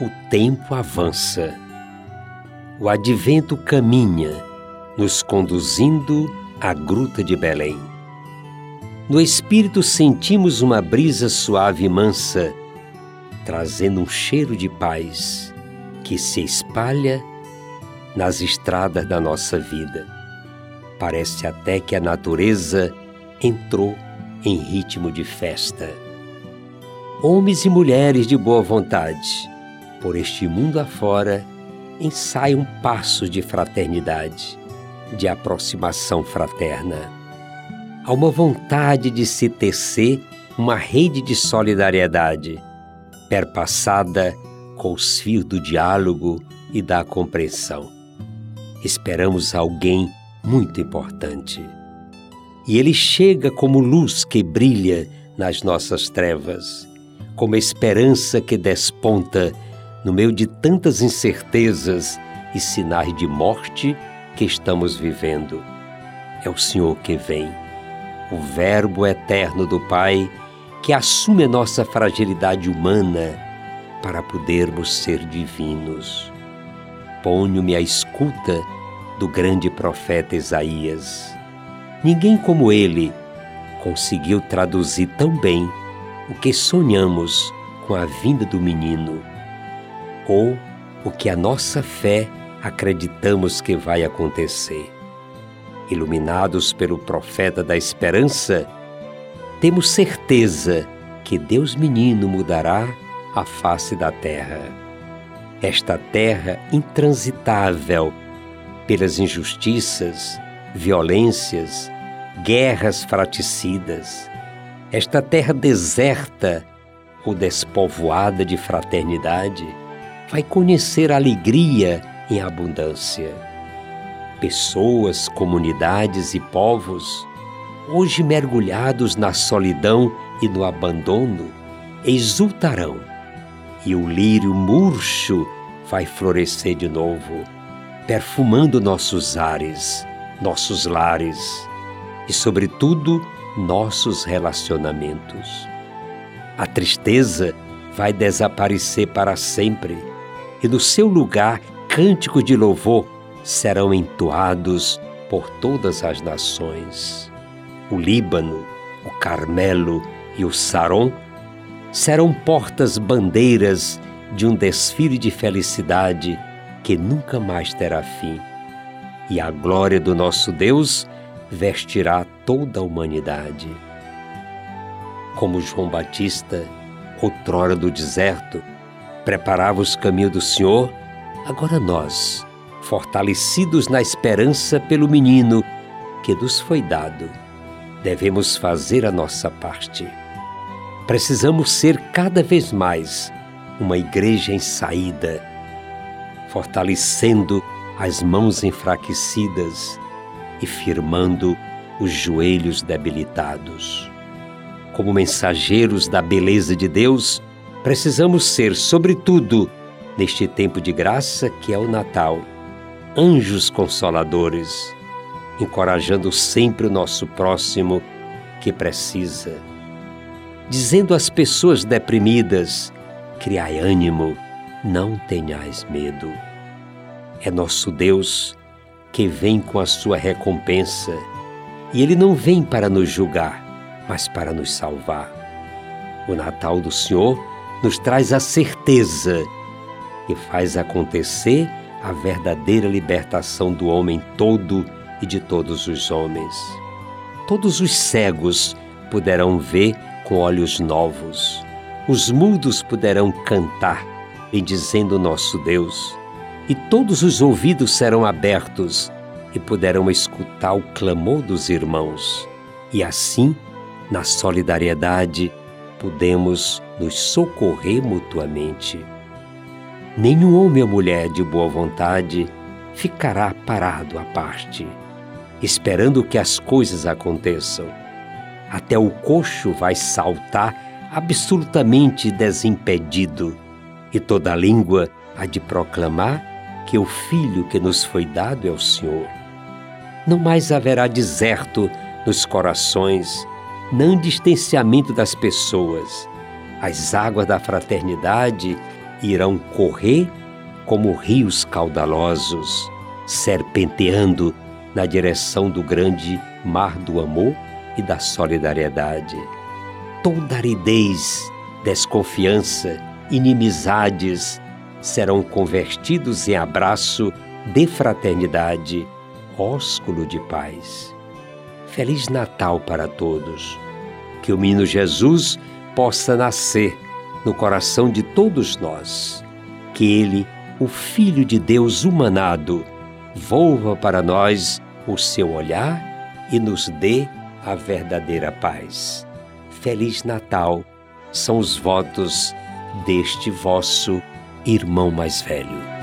o tempo avança, o advento caminha, nos conduzindo à Gruta de Belém. No espírito sentimos uma brisa suave e mansa, trazendo um cheiro de paz que se espalha nas estradas da nossa vida. Parece até que a natureza entrou em ritmo de festa homens e mulheres de boa vontade, por este mundo afora, ensaiam passos de fraternidade, de aproximação fraterna. Há uma vontade de se tecer uma rede de solidariedade, perpassada com os fios do diálogo e da compreensão. Esperamos alguém muito importante. E ele chega como luz que brilha nas nossas trevas como esperança que desponta no meio de tantas incertezas e sinais de morte que estamos vivendo. É o Senhor que vem, o Verbo eterno do Pai que assume a nossa fragilidade humana para podermos ser divinos. Ponho-me à escuta do grande profeta Isaías. Ninguém como ele conseguiu traduzir tão bem o que sonhamos com a vinda do menino ou o que a nossa fé acreditamos que vai acontecer. Iluminados pelo profeta da esperança, temos certeza que Deus menino mudará a face da terra. Esta terra intransitável pelas injustiças, violências, guerras fraticidas, esta terra deserta ou despovoada de fraternidade vai conhecer alegria em abundância. Pessoas, comunidades e povos, hoje mergulhados na solidão e no abandono, exultarão, e o lírio murcho vai florescer de novo, perfumando nossos ares, nossos lares e, sobretudo, nossos relacionamentos. A tristeza vai desaparecer para sempre e no seu lugar cânticos de louvor serão entoados por todas as nações. O Líbano, o Carmelo e o Saron serão portas-bandeiras de um desfile de felicidade que nunca mais terá fim. E a glória do nosso Deus vestirá toda a humanidade. Como João Batista, outrora do deserto, preparava os caminhos do Senhor, agora nós, fortalecidos na esperança pelo menino que nos foi dado, devemos fazer a nossa parte. Precisamos ser cada vez mais uma igreja em saída, fortalecendo as mãos enfraquecidas e firmando os joelhos debilitados. Como mensageiros da beleza de Deus, precisamos ser, sobretudo, neste tempo de graça que é o Natal, anjos consoladores, encorajando sempre o nosso próximo que precisa, dizendo às pessoas deprimidas: criai ânimo, não tenhais medo. É nosso Deus que vem com a sua recompensa. E ele não vem para nos julgar, mas para nos salvar. O Natal do Senhor nos traz a certeza que faz acontecer a verdadeira libertação do homem todo e de todos os homens. Todos os cegos poderão ver com olhos novos, os mudos poderão cantar, bendizendo nosso Deus e todos os ouvidos serão abertos e poderão escutar o clamor dos irmãos. E assim, na solidariedade, podemos nos socorrer mutuamente. Nenhum homem ou mulher de boa vontade ficará parado à parte, esperando que as coisas aconteçam. Até o coxo vai saltar absolutamente desimpedido, e toda língua há de proclamar que o Filho que nos foi dado é o Senhor. Não mais haverá deserto nos corações, nem distanciamento das pessoas. As águas da fraternidade irão correr como rios caudalosos, serpenteando na direção do grande mar do amor e da solidariedade. Toda aridez, desconfiança, inimizades serão convertidos em abraço de fraternidade, ósculo de paz. Feliz Natal para todos. Que o menino Jesus possa nascer no coração de todos nós. Que ele, o Filho de Deus humanado, volva para nós o seu olhar e nos dê a verdadeira paz. Feliz Natal são os votos deste vosso irmão mais velho.